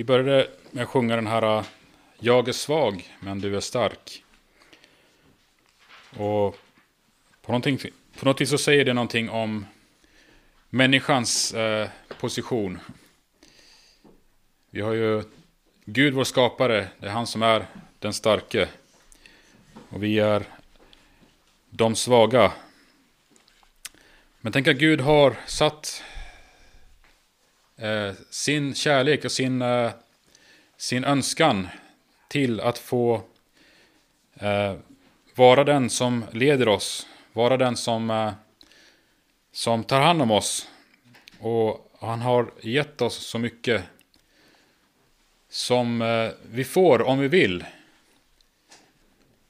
Vi började med att sjunga den här äh, Jag är svag men du är stark. Och på, någonting, på något vis så säger det någonting om människans eh, position. Vi har ju Gud vår skapare, det är han som är den starke. Och vi är de svaga. Men tänk att Gud har satt eh, sin kärlek och sin, eh, sin önskan till att få eh, vara den som leder oss, vara den som, eh, som tar hand om oss. Och han har gett oss så mycket som eh, vi får om vi vill.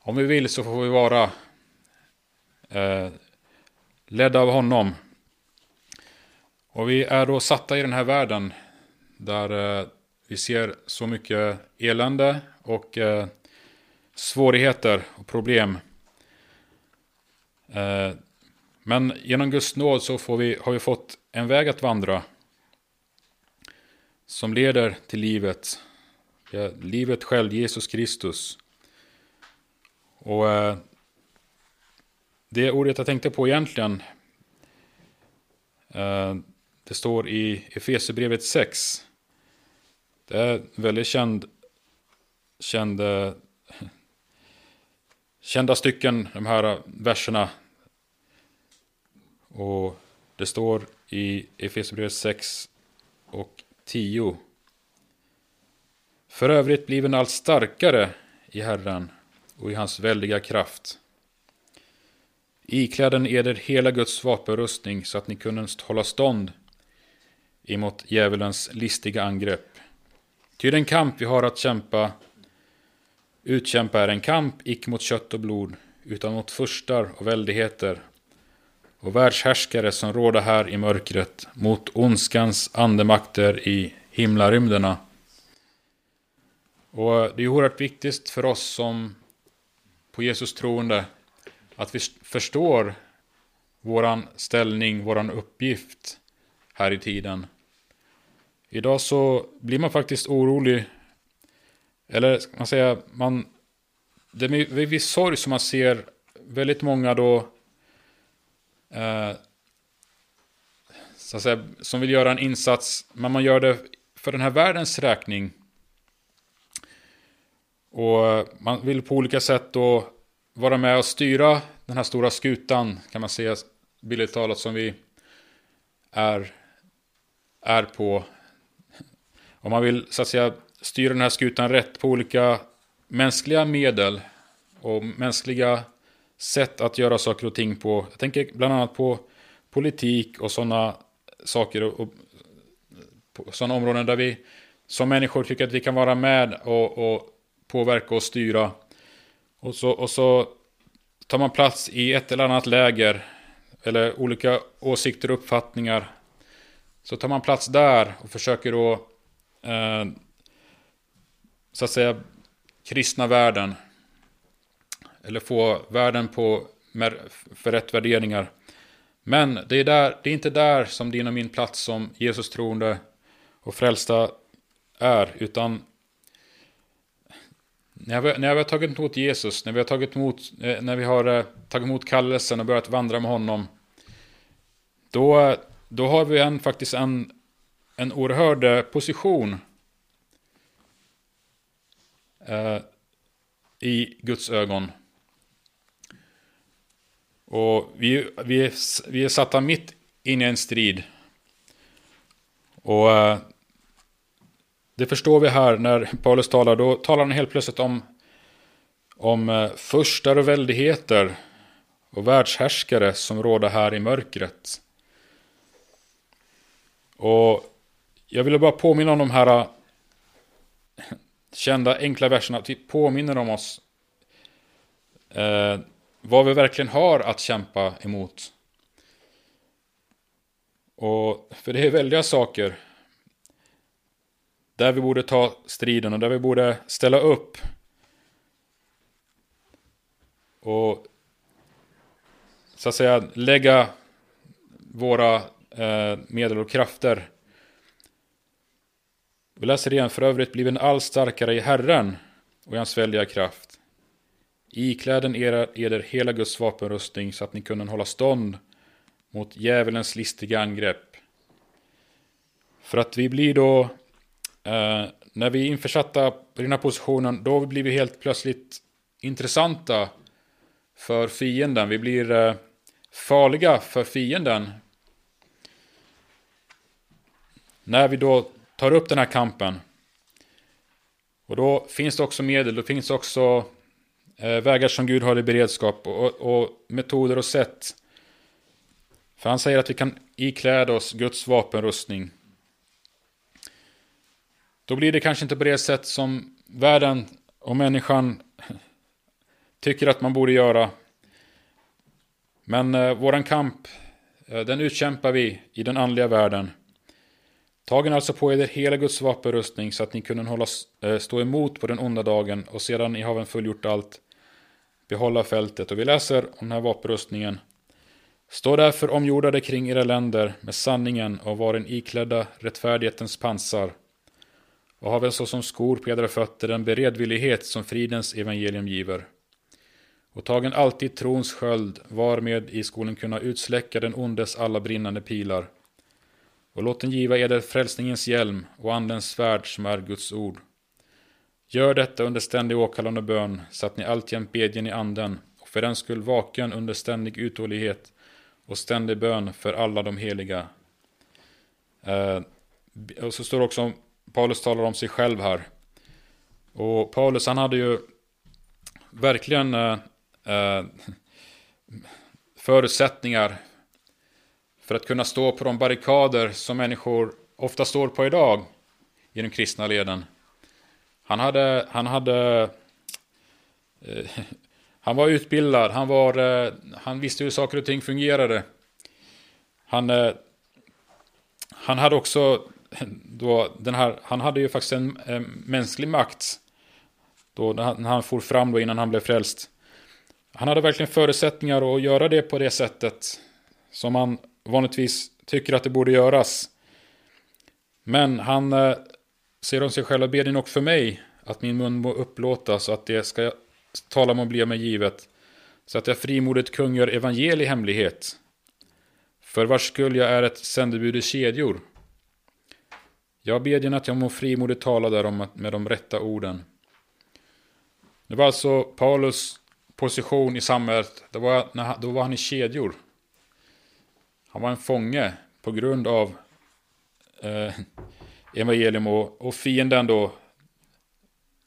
Om vi vill så får vi vara eh, ledda av honom. Och vi är då satta i den här världen där eh, vi ser så mycket elände och eh, svårigheter och problem. Eh, men genom Guds nåd så får vi, har vi fått en väg att vandra som leder till livet. Livet själv, Jesus Kristus. Och eh, det ordet jag tänkte på egentligen eh, det står i Efesierbrevet 6. Det är väldigt känd, känd, kända stycken, de här verserna. Och det står i Efesierbrevet 6 och 10. För övrigt bliven allt starkare i Herren och i hans väldiga kraft. Ikläden eder hela Guds vapenrustning så att ni kunde hålla stånd emot djävulens listiga angrepp. Ty den kamp vi har att kämpa, utkämpa är en kamp icke mot kött och blod, utan mot furstar och väldigheter och världshärskare som råder här i mörkret, mot ondskans andemakter i himlarymderna. Och det är oerhört viktigt för oss som på Jesus troende att vi förstår våran ställning, våran uppgift här i tiden. Idag så blir man faktiskt orolig. Eller ska man säga, man, det är med viss sorg som man ser väldigt många då eh, så att säga, som vill göra en insats, men man gör det för den här världens räkning. Och eh, man vill på olika sätt då vara med och styra den här stora skutan, kan man säga billigt talat, som vi är, är på om man vill så att säga styra den här skutan rätt på olika mänskliga medel och mänskliga sätt att göra saker och ting på. Jag tänker bland annat på politik och sådana saker och, och sådana områden där vi som människor tycker att vi kan vara med och, och påverka och styra. Och så, och så tar man plats i ett eller annat läger eller olika åsikter och uppfattningar. Så tar man plats där och försöker då eh, så att säga kristna världen. Eller få världen på för rätt värderingar. Men det är, där, det är inte där som din och min plats som Jesus troende och frälsta är. Utan när vi, när vi har tagit emot Jesus, när vi har tagit emot, eh, när vi har eh, tagit emot kallelsen och börjat vandra med honom. Då, då har vi en, faktiskt en en oerhörd eh, position eh, i Guds ögon. Och vi, vi, är, vi är satta mitt in i en strid. Och eh, det förstår vi här när Paulus talar. Då talar han helt plötsligt om, om eh, furstar och väldigheter och världshärskare som råder här i mörkret. Och jag ville bara påminna om de här äh, kända enkla verserna. Att vi påminner om oss eh, vad vi verkligen har att kämpa emot. Och för det är väldiga saker. Där vi borde ta striden och där vi borde ställa upp. Och så att säga lägga våra eh, medel och krafter Vi läser igen, för övrigt bliven allt starkare i Herren och i hans väldiga kraft. Ikläden era, eder hela Guds vapenrustning så att ni kunde hålla stånd mot djävulens listiga angrepp. För att vi blir då, eh, när vi är införsatta på den här positionen, då blir vi helt plötsligt intressanta för fienden. Vi blir eh, farliga för fienden. När vi då tar upp den här kampen. Och då finns det också medel, då finns det också eh, vägar som Gud har i beredskap och, och, metoder och sätt. För han säger att vi kan ikläda oss Guds vapenrustning. Då blir det kanske inte på det sätt som världen och människan tycker att man borde göra. Men eh, våran kamp, eh, den utkämpar vi i den andliga världen. Tagen alltså på er hela Guds vapenrustning så att ni kunde hålla, eh, stå emot på den onda dagen och sedan ni haven fullgjort allt behålla fältet. Och vi läser om den här vapenrustningen. Stå därför omjordade kring era länder med sanningen och var en iklädda rättfärdighetens pansar och haven såsom skor på edra fötter den beredvillighet som fridens evangelium giver. Och tagen alltid trons sköld varmed i skolan kunna utsläcka den ondes alla brinnande pilar och låt den giva eder frälsningens hjälm och andens svärd som är Guds ord. Gör detta under ständig åkallande bön, så att ni alltjämt bedjen i anden, och för den skull vaken under ständig uthållighet och ständig bön för alla de heliga. Eh, och så står det också, Paulus talar om sig själv här. Och Paulus han hade ju verkligen eh, eh, förutsättningar för att kunna stå på de barrikader som människor ofta står på idag i den kristna leden. Han hade, han hade eh, han var utbildad, han, var, eh, han visste hur saker och ting fungerade. Han, eh, han hade också då den här, han hade ju faktiskt en, mänsklig makt. Då när han for fram då innan han blev frälst. Han hade verkligen förutsättningar att göra det på det sättet som han vanligtvis tycker att det borde göras. Men han eh, ser om sig själv och ber din och för mig att min mun må upplåtas och att det ska tala om och bli mig givet. Så att jag frimodigt kungör evangel i hemlighet. För vars skull jag är ett sändebud i kedjor. Jag bedjen att jag må frimodigt tala därom med de rätta orden. Det var alltså Paulus position i samhället. Det var, då var han i kedjor. Han var en fånge på grund av eh, evangelium och, och fienden då,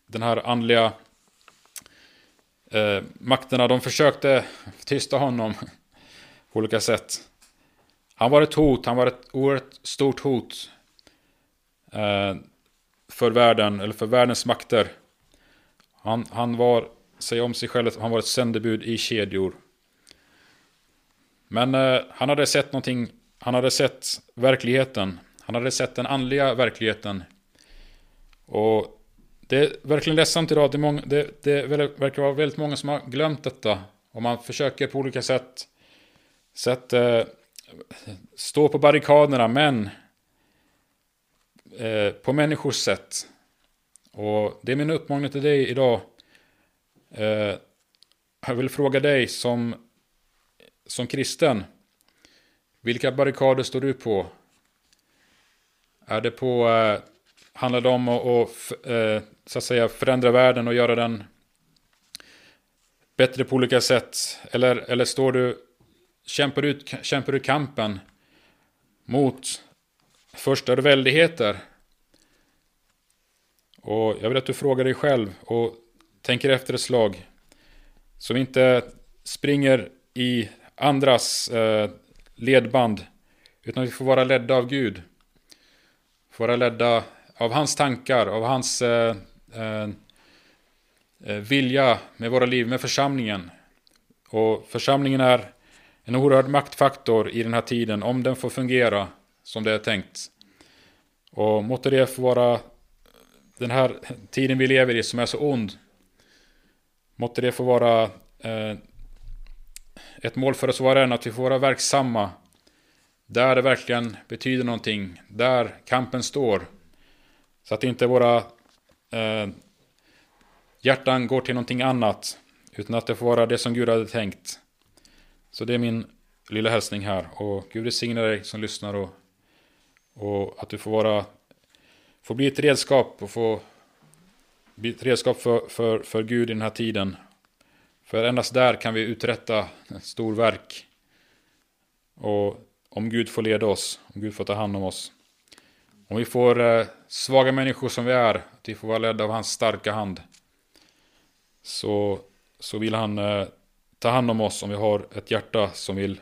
den här andliga eh, makterna, de försökte tysta honom på olika sätt. Han var ett hot, han var ett oerhört stort hot eh, för världen, eller för världens makter. Han, han var, säg om sig själv, han var ett sändebud i kedjor. Men eh, han hade sett någonting, han hade sett verkligheten. Han hade sett den andliga verkligheten. Och det är verkligen ledsamt idag. Det, många, det, det verkar vara väldigt många som har glömt detta. Och man försöker på olika sätt, sätt eh, stå på barrikaderna, men eh, på människors sätt. Och det är min uppmaning till dig idag. Eh, jag vill fråga dig som som kristen, vilka barrikader står du på? Är det på, eh, handlar det om att, och, eh, så att säga förändra världen och göra den bättre på olika sätt? Eller, eller står du, kämpar du, kämpar du kampen mot första väldigheter? Och jag vill att du frågar dig själv och tänker efter ett slag. Så vi inte springer i andras eh, ledband. Utan vi får vara ledda av Gud. Får vara ledda av hans tankar, av hans eh, eh, eh, vilja med våra liv, med församlingen. Och församlingen är en oerhörd maktfaktor i den här tiden, om den får fungera som det är tänkt. Och måtte det få vara den här tiden vi lever i som är så ond. Måtte det få vara eh, ett mål för oss var än att vi får vara verksamma där det verkligen betyder någonting. Där kampen står. Så att inte våra eh, hjärtan går till någonting annat. Utan att det får vara det som Gud hade tänkt. Så det är min lilla hälsning här. Och Gud välsigne dig som lyssnar. Och, och att du får vara får bli ett redskap och få bli ett redskap för, för, för Gud i den här tiden. För endast där kan vi uträtta storverk. Och om Gud får leda oss, om Gud får ta hand om oss. Om vi får eh, svaga människor som vi är, att vi får vara ledda av hans starka hand. Så, så vill han eh, ta hand om oss om vi har ett hjärta som vill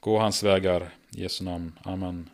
gå hans vägar. I Jesu namn. Amen.